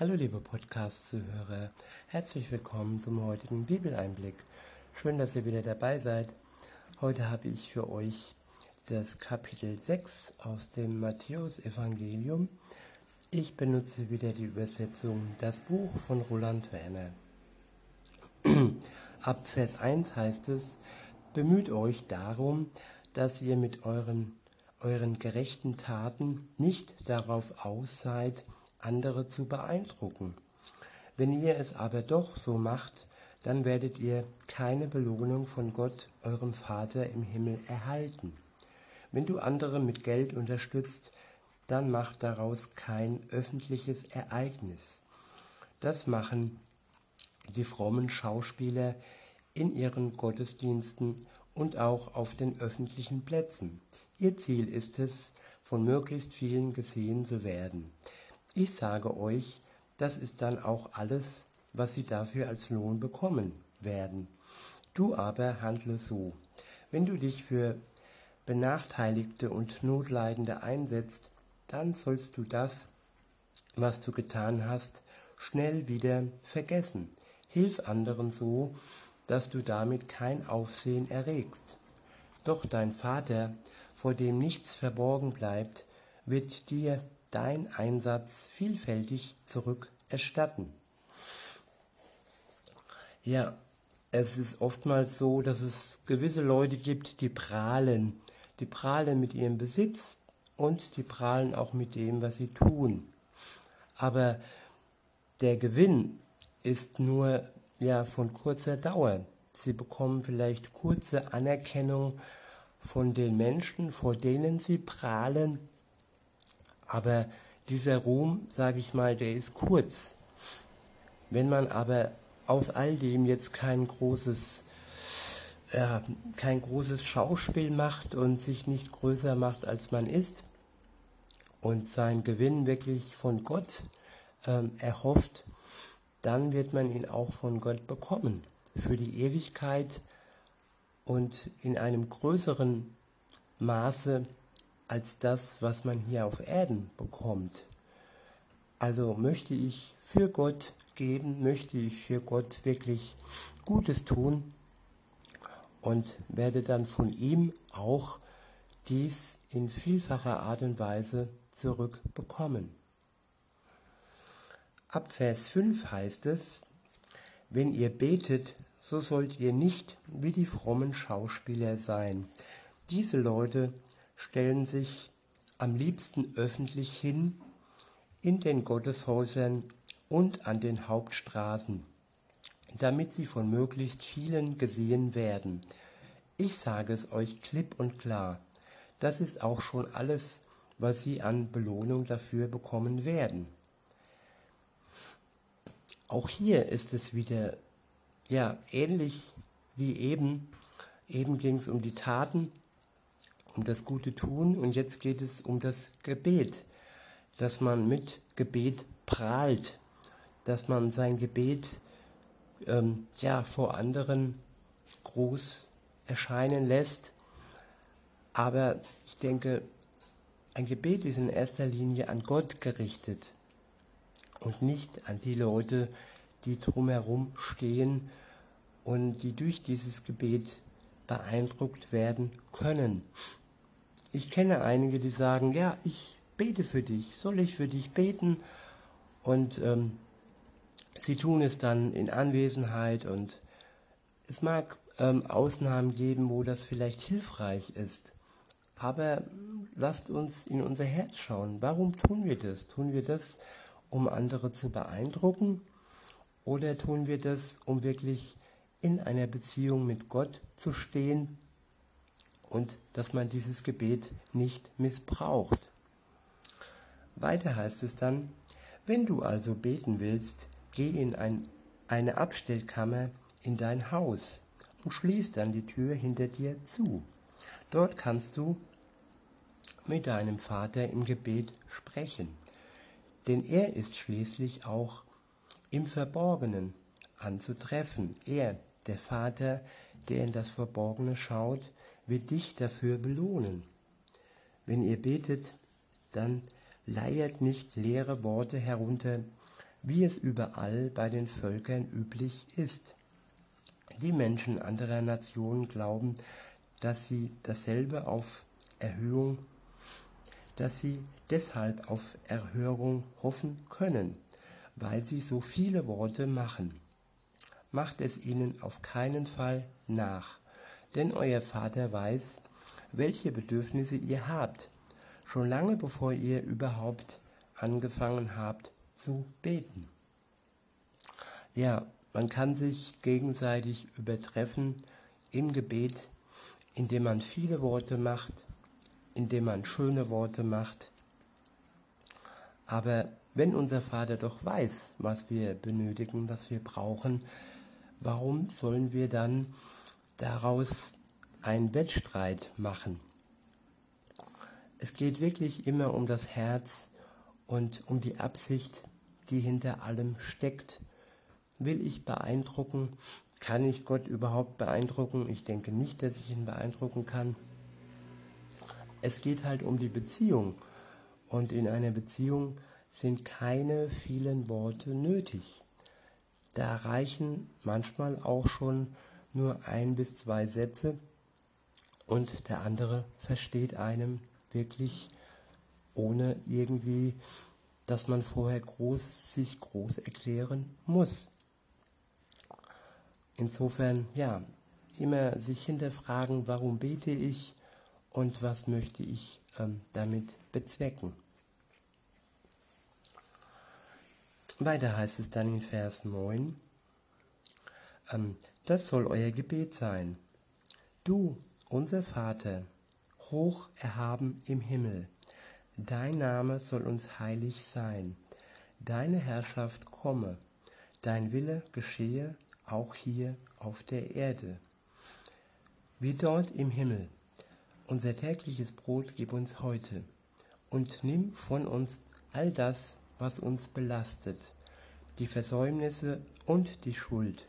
Hallo liebe Podcast-Zuhörer, herzlich willkommen zum heutigen Bibeleinblick. Schön, dass ihr wieder dabei seid. Heute habe ich für euch das Kapitel 6 aus dem Matthäus-Evangelium. Ich benutze wieder die Übersetzung Das Buch von Roland Werner. Ab Vers 1 heißt es, bemüht euch darum, dass ihr mit euren, euren gerechten Taten nicht darauf aus seid, andere zu beeindrucken. Wenn ihr es aber doch so macht, dann werdet ihr keine Belohnung von Gott, eurem Vater im Himmel, erhalten. Wenn du andere mit Geld unterstützt, dann mach daraus kein öffentliches Ereignis. Das machen die frommen Schauspieler in ihren Gottesdiensten und auch auf den öffentlichen Plätzen. Ihr Ziel ist es, von möglichst vielen gesehen zu werden. Ich sage euch, das ist dann auch alles, was sie dafür als Lohn bekommen werden. Du aber handle so. Wenn du dich für Benachteiligte und Notleidende einsetzt, dann sollst du das, was du getan hast, schnell wieder vergessen. Hilf anderen so, dass du damit kein Aufsehen erregst. Doch dein Vater, vor dem nichts verborgen bleibt, wird dir dein Einsatz vielfältig zurückerstatten. Ja, es ist oftmals so, dass es gewisse Leute gibt, die prahlen. Die prahlen mit ihrem Besitz und die prahlen auch mit dem, was sie tun. Aber der Gewinn ist nur ja von kurzer Dauer. Sie bekommen vielleicht kurze Anerkennung von den Menschen, vor denen sie prahlen, aber dieser Ruhm, sage ich mal, der ist kurz. Wenn man aber aus all dem jetzt kein großes, äh, kein großes Schauspiel macht und sich nicht größer macht, als man ist und seinen Gewinn wirklich von Gott ähm, erhofft, dann wird man ihn auch von Gott bekommen für die Ewigkeit und in einem größeren Maße als das, was man hier auf Erden bekommt. Also möchte ich für Gott geben, möchte ich für Gott wirklich Gutes tun und werde dann von ihm auch dies in vielfacher Art und Weise zurückbekommen. Ab Vers 5 heißt es, wenn ihr betet, so sollt ihr nicht wie die frommen Schauspieler sein. Diese Leute stellen sich am liebsten öffentlich hin in den Gotteshäusern und an den Hauptstraßen, damit sie von möglichst vielen gesehen werden. Ich sage es euch klipp und klar, das ist auch schon alles, was sie an Belohnung dafür bekommen werden. Auch hier ist es wieder ja ähnlich wie eben. Eben ging es um die Taten um das gute Tun und jetzt geht es um das Gebet, dass man mit Gebet prahlt, dass man sein Gebet ähm, ja vor anderen groß erscheinen lässt. Aber ich denke, ein Gebet ist in erster Linie an Gott gerichtet und nicht an die Leute, die drumherum stehen und die durch dieses Gebet beeindruckt werden können. Ich kenne einige, die sagen, ja, ich bete für dich, soll ich für dich beten? Und ähm, sie tun es dann in Anwesenheit und es mag ähm, Ausnahmen geben, wo das vielleicht hilfreich ist. Aber lasst uns in unser Herz schauen. Warum tun wir das? Tun wir das, um andere zu beeindrucken? Oder tun wir das, um wirklich in einer Beziehung mit Gott zu stehen und dass man dieses Gebet nicht missbraucht. Weiter heißt es dann, wenn du also beten willst, geh in ein, eine Abstellkammer in dein Haus und schließ dann die Tür hinter dir zu. Dort kannst du mit deinem Vater im Gebet sprechen, denn er ist schließlich auch im Verborgenen anzutreffen. Er, der Vater, der in das Verborgene schaut, wird dich dafür belohnen. Wenn ihr betet, dann leiert nicht leere Worte herunter, wie es überall bei den Völkern üblich ist. Die Menschen anderer Nationen glauben, dass sie dasselbe auf Erhöhung, dass sie deshalb auf Erhörung hoffen können, weil sie so viele Worte machen. Macht es ihnen auf keinen Fall nach, denn euer Vater weiß, welche Bedürfnisse ihr habt, schon lange bevor ihr überhaupt angefangen habt zu beten. Ja, man kann sich gegenseitig übertreffen im Gebet, indem man viele Worte macht, indem man schöne Worte macht. Aber wenn unser Vater doch weiß, was wir benötigen, was wir brauchen, warum sollen wir dann daraus einen Wettstreit machen? Es geht wirklich immer um das Herz und um die Absicht, die hinter allem steckt. Will ich beeindrucken? Kann ich Gott überhaupt beeindrucken? Ich denke nicht, dass ich ihn beeindrucken kann. Es geht halt um die Beziehung. Und in einer Beziehung sind keine vielen Worte nötig. Da reichen manchmal auch schon nur ein bis zwei Sätze und der andere versteht einem wirklich ohne irgendwie, dass man vorher groß sich groß erklären muss. Insofern, ja, immer sich hinterfragen, warum bete ich und was möchte ich ähm, damit bezwecken. Weiter heißt es dann in Vers 9, ähm, das soll euer Gebet sein. Du, unser Vater, hoch erhaben im Himmel, dein Name soll uns heilig sein, deine Herrschaft komme, dein Wille geschehe auch hier auf der Erde, wie dort im Himmel. Unser tägliches Brot gib uns heute und nimm von uns all das, was uns belastet, die Versäumnisse und die Schuld.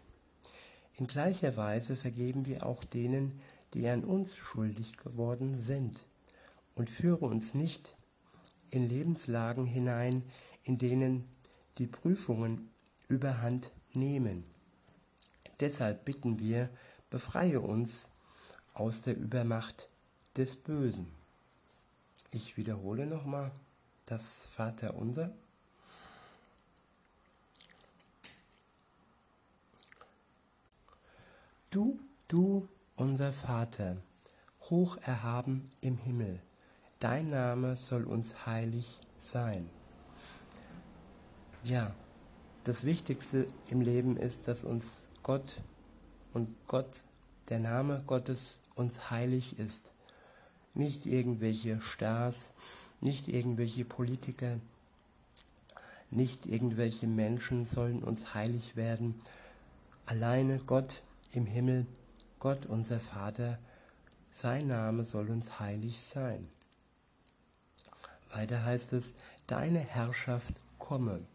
In gleicher Weise vergeben wir auch denen, die an uns schuldig geworden sind, und führe uns nicht in Lebenslagen hinein, in denen die Prüfungen überhand nehmen. Deshalb bitten wir, befreie uns aus der Übermacht des Bösen. Ich wiederhole nochmal das Vaterunser. Du, du, unser Vater, hoch erhaben im Himmel, dein Name soll uns heilig sein. Ja, das Wichtigste im Leben ist, dass uns Gott und Gott, der Name Gottes, uns heilig ist. Nicht irgendwelche Stars, nicht irgendwelche Politiker, nicht irgendwelche Menschen sollen uns heilig werden. Alleine Gott im Himmel, Gott unser Vater, sein Name soll uns heilig sein. Weiter heißt es, deine Herrschaft komme.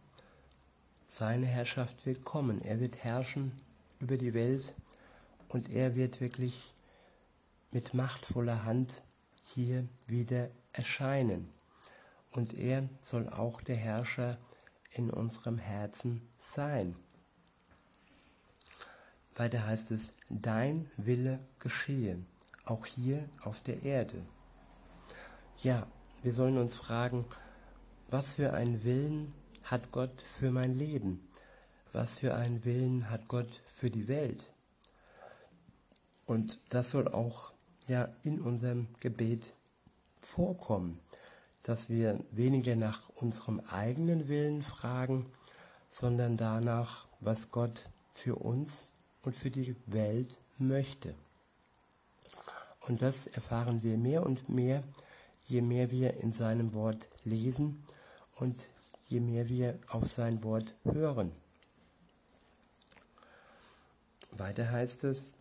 Seine Herrschaft wird kommen. Er wird herrschen über die Welt und er wird wirklich mit machtvoller Hand hier wieder erscheinen. Und er soll auch der Herrscher in unserem Herzen sein. Weiter heißt es, dein Wille geschehe, auch hier auf der Erde. Ja, wir sollen uns fragen, was für einen Willen hat Gott für mein Leben? Was für einen Willen hat Gott für die Welt? Und das soll auch ja in unserem Gebet vorkommen, dass wir weniger nach unserem eigenen Willen fragen, sondern danach, was Gott für uns und für die Welt möchte. Und das erfahren wir mehr und mehr je mehr wir in seinem Wort lesen und je mehr wir auf sein Wort hören. Weiter heißt es,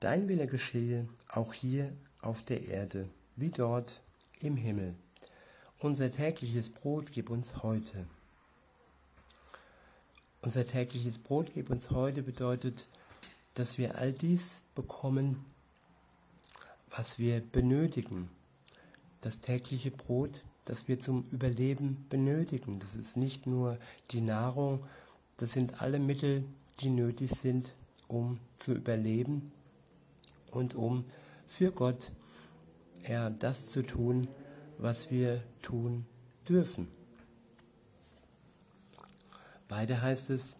dein Wille geschehe auch hier auf der Erde, wie dort im Himmel. Unser tägliches Brot gib uns heute. Unser tägliches Brot gib uns heute bedeutet, dass wir all dies bekommen, was wir benötigen das tägliche Brot, das wir zum Überleben benötigen. Das ist nicht nur die Nahrung, das sind alle Mittel, die nötig sind, um zu überleben und um für Gott ja, das zu tun, was wir tun dürfen. Beide heißt es,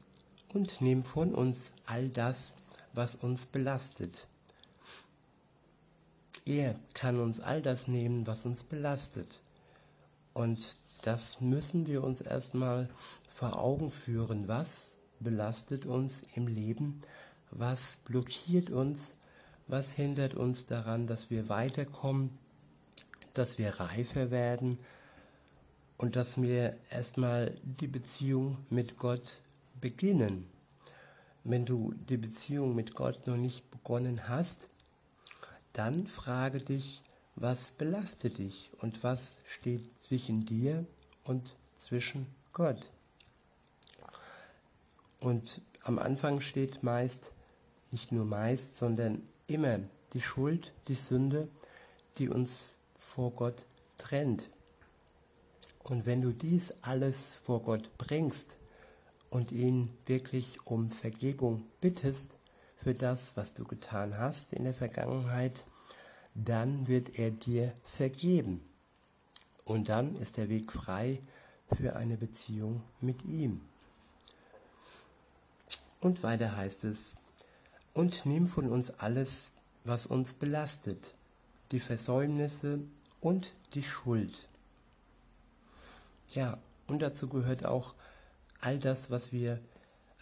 und nimm von uns all das, was uns belastet. Er kann uns all das nehmen, was uns belastet. Und das müssen wir uns erstmal vor Augen führen. Was belastet uns im Leben? Was blockiert uns? Was hindert uns daran, dass wir weiterkommen, dass wir reifer werden und dass wir erstmal die Beziehung mit Gott beginnen? Wenn du die Beziehung mit Gott noch nicht begonnen hast, dann frage dich, was belastet dich und was steht zwischen dir und zwischen Gott. Und am Anfang steht meist, nicht nur meist, sondern immer die Schuld, die Sünde, die uns vor Gott trennt. Und wenn du dies alles vor Gott bringst und ihn wirklich um Vergebung bittest für das, was du getan hast in der Vergangenheit, dann wird er dir vergeben. Und dann ist der Weg frei für eine Beziehung mit ihm. Und weiter heißt es, und nimm von uns alles, was uns belastet, die Versäumnisse und die Schuld. Ja, und dazu gehört auch all das, was wir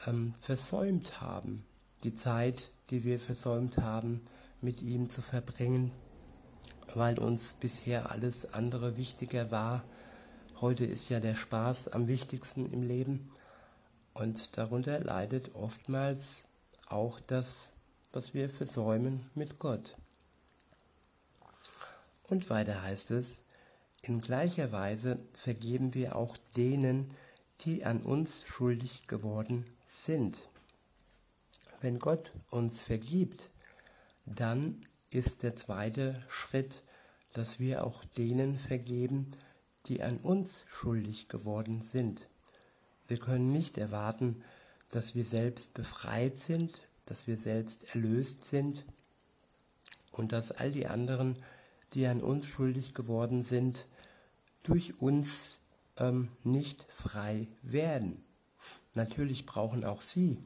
ähm, versäumt haben, die Zeit, die wir versäumt haben, mit ihm zu verbringen, weil uns bisher alles andere wichtiger war. Heute ist ja der Spaß am wichtigsten im Leben und darunter leidet oftmals auch das, was wir versäumen mit Gott. Und weiter heißt es, in gleicher Weise vergeben wir auch denen, die an uns schuldig geworden sind. Wenn Gott uns vergibt, dann ist der zweite Schritt, dass wir auch denen vergeben, die an uns schuldig geworden sind. Wir können nicht erwarten, dass wir selbst befreit sind, dass wir selbst erlöst sind und dass all die anderen, die an uns schuldig geworden sind, durch uns ähm, nicht frei werden. Natürlich brauchen auch sie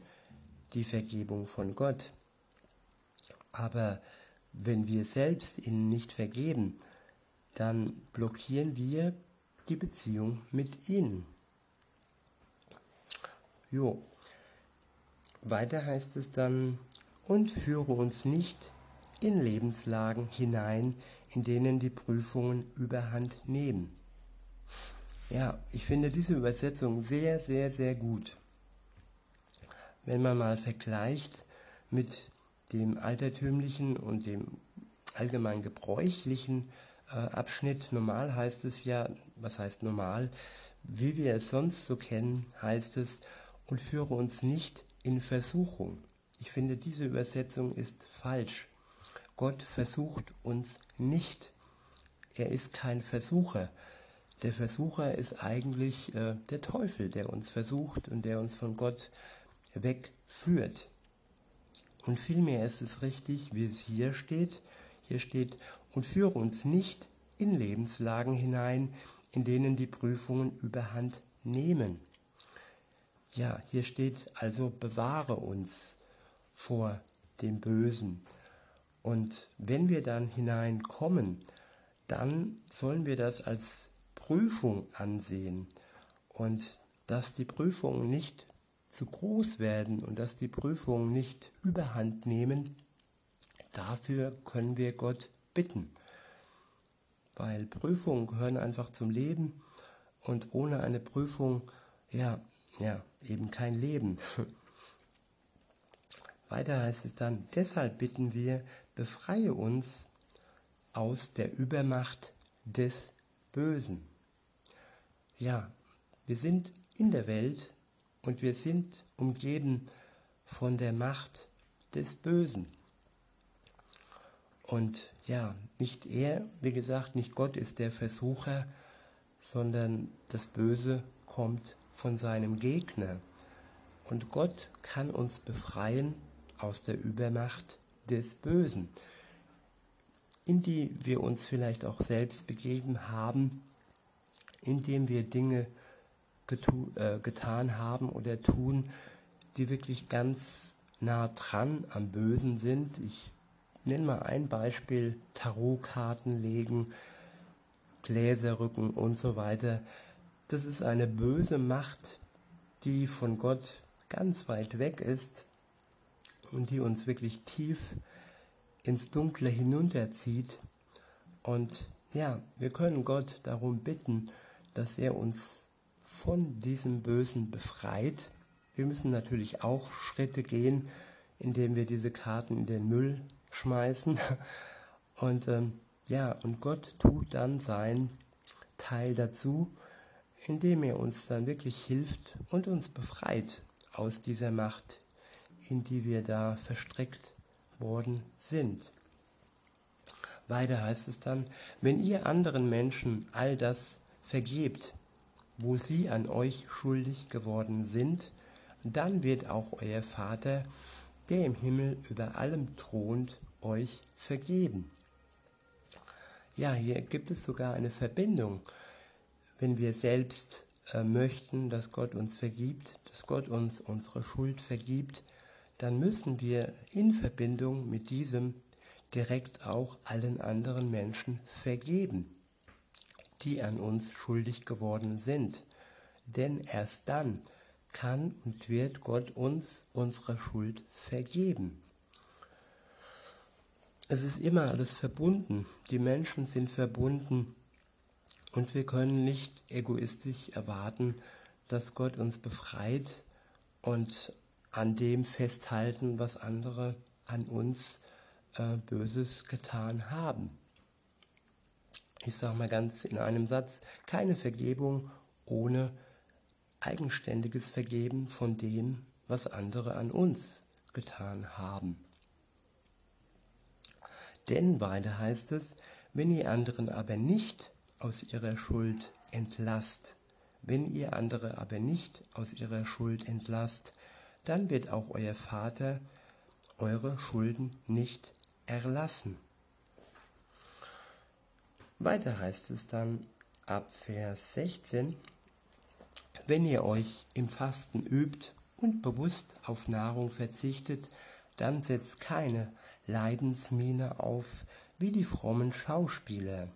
die Vergebung von Gott. Aber wenn wir selbst ihnen nicht vergeben, dann blockieren wir die Beziehung mit ihnen. Jo. Weiter heißt es dann, und führe uns nicht in Lebenslagen hinein, in denen die Prüfungen überhand nehmen. Ja, ich finde diese Übersetzung sehr, sehr, sehr gut. Wenn man mal vergleicht mit dem altertümlichen und dem allgemein gebräuchlichen äh, Abschnitt. Normal heißt es ja, was heißt normal? Wie wir es sonst so kennen, heißt es, und führe uns nicht in Versuchung. Ich finde, diese Übersetzung ist falsch. Gott versucht uns nicht. Er ist kein Versucher. Der Versucher ist eigentlich äh, der Teufel, der uns versucht und der uns von Gott wegführt. Und vielmehr ist es richtig, wie es hier steht. Hier steht, und führe uns nicht in Lebenslagen hinein, in denen die Prüfungen überhand nehmen. Ja, hier steht also, bewahre uns vor dem Bösen. Und wenn wir dann hineinkommen, dann sollen wir das als Prüfung ansehen und dass die Prüfung nicht zu groß werden und dass die Prüfungen nicht überhand nehmen, dafür können wir Gott bitten. Weil Prüfungen gehören einfach zum Leben und ohne eine Prüfung, ja, ja, eben kein Leben. Weiter heißt es dann, deshalb bitten wir, befreie uns aus der Übermacht des Bösen. Ja, wir sind in der Welt und wir sind umgeben von der Macht des Bösen. Und ja, nicht er, wie gesagt, nicht Gott ist der Versucher, sondern das Böse kommt von seinem Gegner. Und Gott kann uns befreien aus der Übermacht des Bösen, in die wir uns vielleicht auch selbst begeben haben, indem wir Dinge getu, äh, getan haben oder tun, die wirklich ganz nah dran am Bösen sind. Ich nenne mal ein Beispiel, Tarotkarten legen, Gläser rücken und so weiter. Das ist eine böse Macht, die von Gott ganz weit weg ist und die uns wirklich tief ins Dunkle hinunterzieht. Und ja, wir können Gott darum bitten, dass er uns von diesem Bösen befreit. Wir müssen natürlich auch Schritte gehen, indem wir diese Karten in den Müll schmeißen. Und ähm, ja, und Gott tut dann sein Teil dazu, indem er uns dann wirklich hilft und uns befreit aus dieser Macht, in die wir da verstrickt worden sind. Weiter heißt es dann, wenn ihr anderen Menschen all das vergebt, wo sie an euch schuldig geworden sind, dann wird auch euer Vater, der im Himmel über allem thront, euch vergeben. Ja, hier gibt es sogar eine Verbindung, wenn wir selbst äh, möchten, dass Gott uns vergibt, dass Gott uns unsere Schuld vergibt, dann müssen wir in Verbindung mit diesem direkt auch allen anderen Menschen vergeben, die an uns schuldig geworden sind. Denn erst dann kann und wird Gott uns unsere Schuld vergeben. Es ist immer alles verbunden. Die Menschen sind verbunden und wir können nicht egoistisch erwarten, dass Gott uns befreit und an dem festhalten, was andere an uns äh, Böses getan haben. Ich sage mal ganz in einem Satz, keine Vergebung ohne eigenständiges Vergeben von dem, was andere an uns getan haben. Denn weiter heißt es, wenn ihr anderen aber nicht aus ihrer Schuld entlasst, wenn ihr andere aber nicht aus ihrer Schuld entlasst, dann wird auch euer Vater eure Schulden nicht erlassen. Weiter heißt es dann ab Vers 16, wenn ihr euch im Fasten übt und bewusst auf Nahrung verzichtet, dann setzt keine Leidensmiene auf wie die frommen Schauspieler,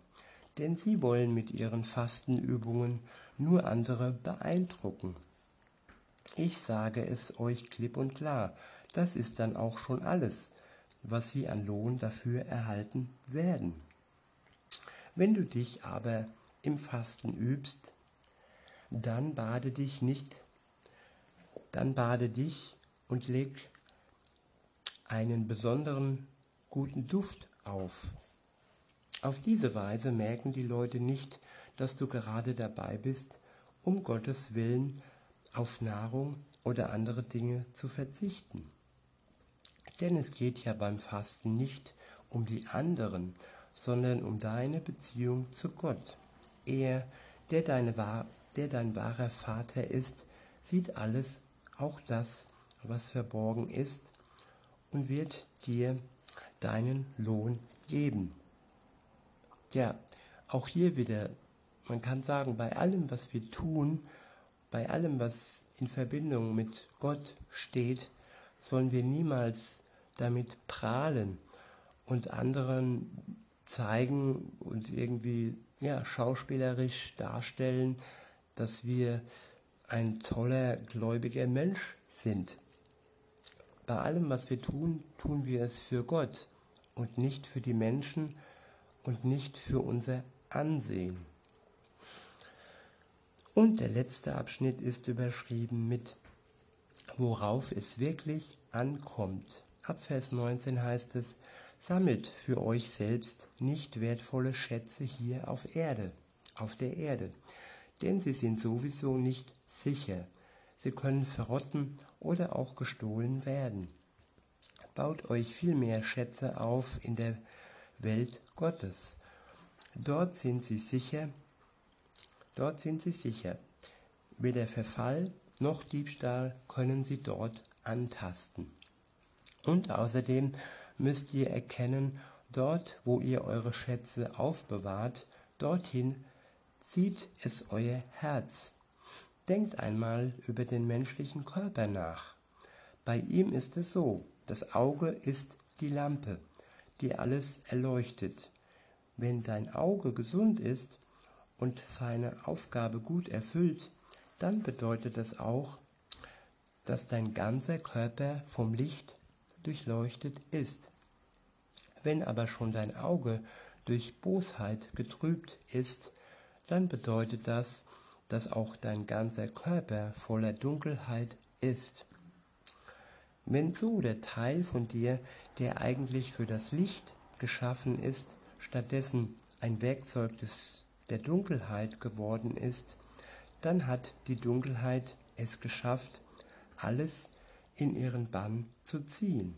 denn sie wollen mit ihren Fastenübungen nur andere beeindrucken. Ich sage es euch klipp und klar, das ist dann auch schon alles, was sie an Lohn dafür erhalten werden. Wenn du dich aber im Fasten übst, dann bade dich nicht, dann bade dich und leg einen besonderen guten Duft auf. Auf diese Weise merken die Leute nicht, dass du gerade dabei bist, um Gottes Willen auf Nahrung oder andere Dinge zu verzichten. Denn es geht ja beim Fasten nicht um die anderen, sondern um deine Beziehung zu Gott. Er, der, deine, der dein wahrer Vater ist, sieht alles, auch das, was verborgen ist, und wird dir deinen Lohn geben. Ja, auch hier wieder, man kann sagen, bei allem, was wir tun, bei allem, was in Verbindung mit Gott steht, sollen wir niemals damit prahlen und anderen zeigen und irgendwie ja, schauspielerisch darstellen, dass wir ein toller, gläubiger Mensch sind. Bei allem, was wir tun, tun wir es für Gott und nicht für die Menschen und nicht für unser Ansehen. Und der letzte Abschnitt ist überschrieben mit, worauf es wirklich ankommt. Ab Vers 19 heißt es, sammelt für euch selbst nicht wertvolle Schätze hier auf Erde, auf der Erde, denn sie sind sowieso nicht sicher. Sie können verrotten oder auch gestohlen werden. Baut euch viel mehr Schätze auf in der Welt Gottes. Dort sind sie sicher dort sind sie sicher. Weder Verfall noch Diebstahl können sie dort antasten. Und außerdem müsst ihr erkennen, dort, wo ihr eure Schätze aufbewahrt, dorthin zieht es euer Herz. Denkt einmal über den menschlichen Körper nach. Bei ihm ist es so, das Auge ist die Lampe, die alles erleuchtet. Wenn dein Auge gesund ist und seine Aufgabe gut erfüllt, dann bedeutet das auch, dass dein ganzer Körper vom Licht durchleuchtet ist. Wenn aber schon dein Auge durch Bosheit getrübt ist, dann bedeutet das, dass auch dein ganzer Körper voller Dunkelheit ist. Wenn so der Teil von dir, der eigentlich für das Licht geschaffen ist, stattdessen ein Werkzeug des, der Dunkelheit geworden ist, dann hat die Dunkelheit es geschafft, alles in ihren Bann zu ziehen.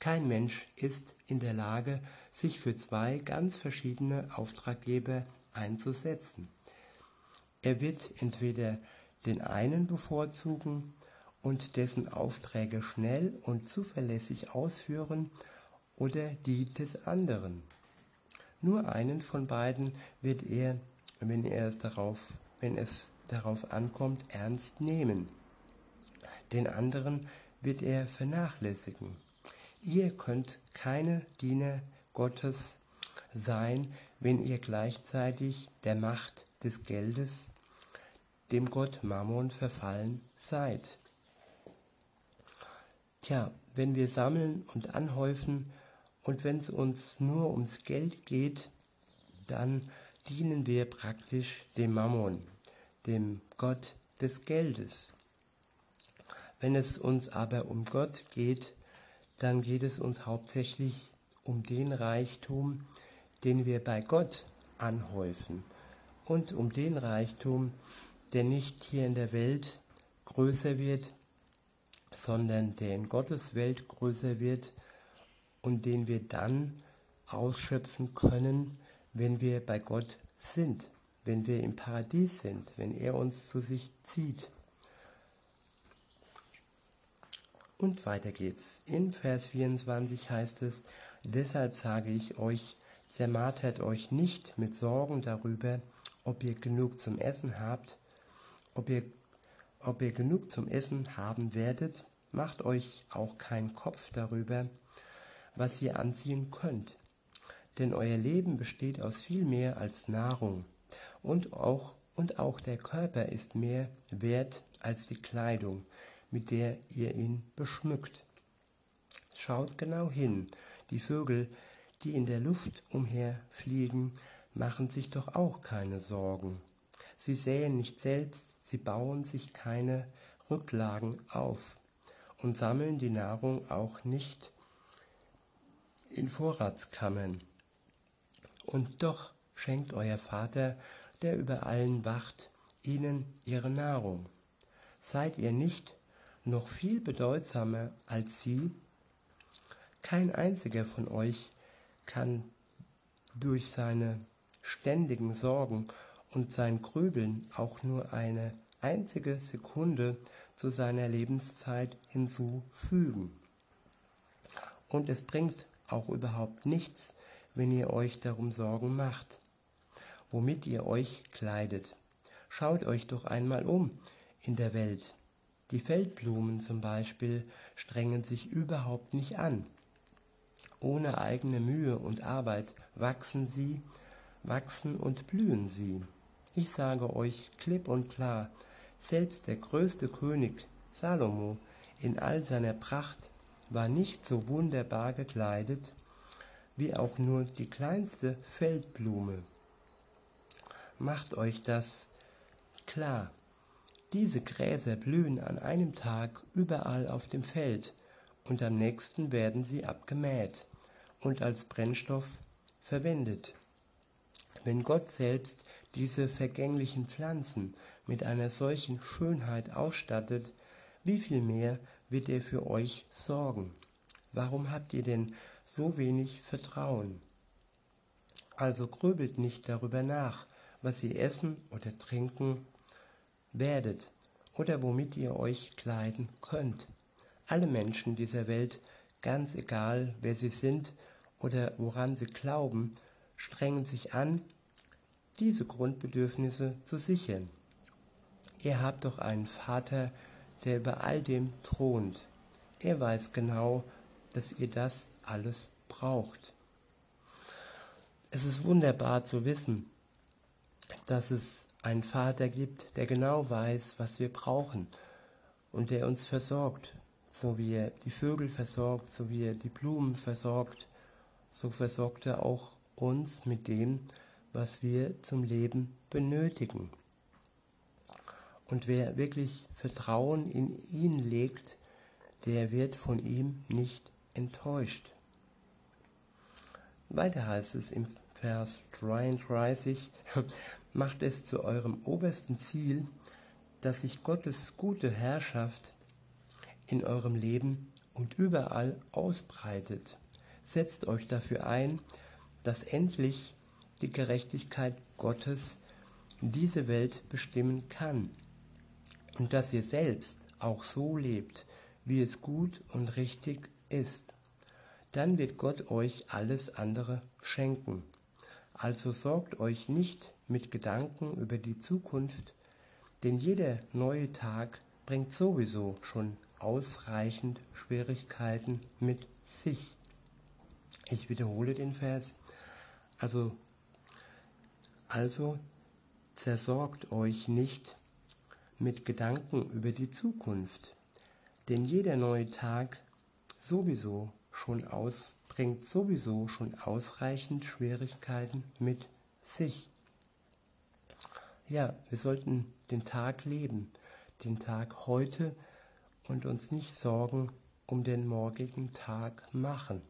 Kein Mensch ist in der Lage, sich für zwei ganz verschiedene Auftraggeber einzusetzen. Er wird entweder den einen bevorzugen und dessen Aufträge schnell und zuverlässig ausführen oder die des anderen. Nur einen von beiden wird er, wenn er es darauf, wenn es darauf ankommt, ernst nehmen. Den anderen wird er vernachlässigen. Ihr könnt keine Diener Gottes sein, wenn ihr gleichzeitig der Macht des Geldes, dem Gott Mammon verfallen seid. Tja, wenn wir sammeln und anhäufen und wenn es uns nur ums Geld geht, dann dienen wir praktisch dem Mammon, dem Gott des Geldes. Wenn es uns aber um Gott geht, dann geht es uns hauptsächlich um den Reichtum, den wir bei Gott anhäufen und um den Reichtum, der nicht hier in der Welt größer wird, sondern der in Gottes Welt größer wird und den wir dann ausschöpfen können, wenn wir bei Gott sind, wenn wir im Paradies sind, wenn er uns zu sich zieht. Und weiter geht's. In Vers 24 heißt es, deshalb sage ich euch, zermartert euch nicht mit Sorgen darüber, ob ihr genug zum Essen habt, ob ihr, ob ihr genug zum Essen haben werdet, macht euch auch keinen Kopf darüber, was ihr anziehen könnt. Denn euer Leben besteht aus viel mehr als Nahrung. Und auch, und auch der Körper ist mehr wert als die Kleidung mit der ihr ihn beschmückt. Schaut genau hin, die Vögel, die in der Luft umherfliegen, machen sich doch auch keine Sorgen. Sie säen nicht selbst, sie bauen sich keine Rücklagen auf und sammeln die Nahrung auch nicht in Vorratskammern. Und doch schenkt euer Vater, der über allen wacht, ihnen ihre Nahrung. Seid ihr nicht noch viel bedeutsamer als sie? Kein einziger von euch kann durch seine ständigen Sorgen und sein Grübeln auch nur eine einzige Sekunde zu seiner Lebenszeit hinzufügen. Und es bringt auch überhaupt nichts, wenn ihr euch darum Sorgen macht, womit ihr euch kleidet. Schaut euch doch einmal um in der Welt. Die Feldblumen zum Beispiel strengen sich überhaupt nicht an. Ohne eigene Mühe und Arbeit wachsen sie, wachsen und blühen sie. Ich sage euch klipp und klar, selbst der größte König Salomo in all seiner Pracht war nicht so wunderbar gekleidet wie auch nur die kleinste Feldblume. Macht euch das klar. Diese Gräser blühen an einem Tag überall auf dem Feld und am nächsten werden sie abgemäht und als Brennstoff verwendet. Wenn Gott selbst diese vergänglichen Pflanzen mit einer solchen Schönheit ausstattet, wie viel mehr wird er für euch sorgen? Warum habt ihr denn so wenig Vertrauen? Also grübelt nicht darüber nach, was ihr essen oder trinken werdet oder womit ihr euch kleiden könnt. Alle Menschen dieser Welt, ganz egal wer sie sind oder woran sie glauben, strengen sich an, diese Grundbedürfnisse zu sichern. Ihr habt doch einen Vater, der über all dem thront. Er weiß genau, dass ihr das alles braucht. Es ist wunderbar zu wissen, dass es einen Vater gibt, der genau weiß, was wir brauchen und der uns versorgt, so wie er die Vögel versorgt, so wie er die Blumen versorgt, so versorgt er auch uns mit dem, was wir zum Leben benötigen. Und wer wirklich Vertrauen in ihn legt, der wird von ihm nicht enttäuscht. Weiter heißt es im Vers 33, macht es zu eurem obersten Ziel, dass sich Gottes gute Herrschaft in eurem Leben und überall ausbreitet. Setzt euch dafür ein, dass endlich die Gerechtigkeit Gottes diese Welt bestimmen kann und dass ihr selbst auch so lebt, wie es gut und richtig ist. Dann wird Gott euch alles andere schenken. Also sorgt euch nicht mit Gedanken über die Zukunft, denn jeder neue Tag bringt sowieso schon ausreichend Schwierigkeiten mit sich. Ich wiederhole den Vers. Also, also zersorgt euch nicht mit Gedanken über die Zukunft, denn jeder neue Tag sowieso schon aus, bringt sowieso schon ausreichend Schwierigkeiten mit sich. Ja, wir sollten den Tag leben, den Tag heute und uns nicht Sorgen um den morgigen Tag machen.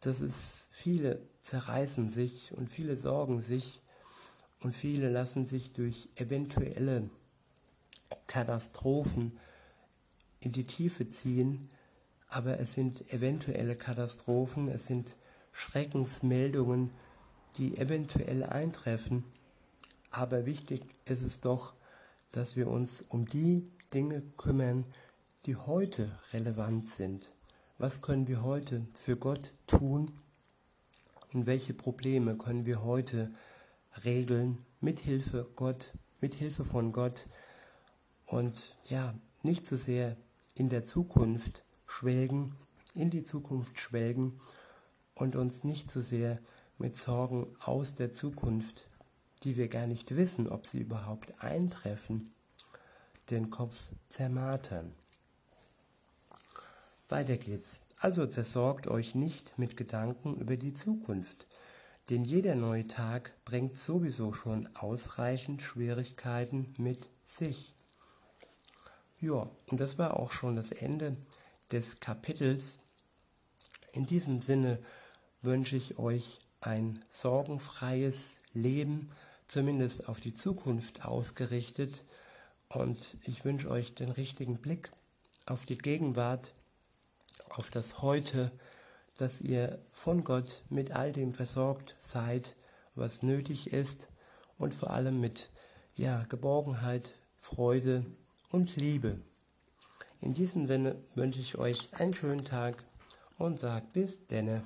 Das ist, viele zerreißen sich und viele sorgen sich und viele lassen sich durch eventuelle Katastrophen in die Tiefe ziehen, aber es sind eventuelle Katastrophen, es sind Schreckensmeldungen, die eventuell eintreffen, aber wichtig ist es doch, dass wir uns um die Dinge kümmern, die heute relevant sind. Was können wir heute für Gott tun und welche Probleme können wir heute regeln mit Hilfe Gott, mit Hilfe von Gott und ja, nicht so sehr in der Zukunft schwelgen, in die Zukunft schwelgen und uns nicht so sehr mit Sorgen aus der Zukunft, die wir gar nicht wissen, ob sie überhaupt eintreffen, den Kopf zermartern. Weiter geht's. Also zersorgt euch nicht mit Gedanken über die Zukunft, denn jeder neue Tag bringt sowieso schon ausreichend Schwierigkeiten mit sich. Ja, und das war auch schon das Ende des Kapitels. In diesem Sinne wünsche ich euch ein sorgenfreies Leben, zumindest auf die Zukunft ausgerichtet. Und ich wünsche euch den richtigen Blick auf die Gegenwart, auf das Heute, dass ihr von Gott mit all dem versorgt seid, was nötig ist und vor allem mit ja, Geborgenheit, Freude und Liebe. In diesem Sinne wünsche ich euch einen schönen Tag und sage bis denne.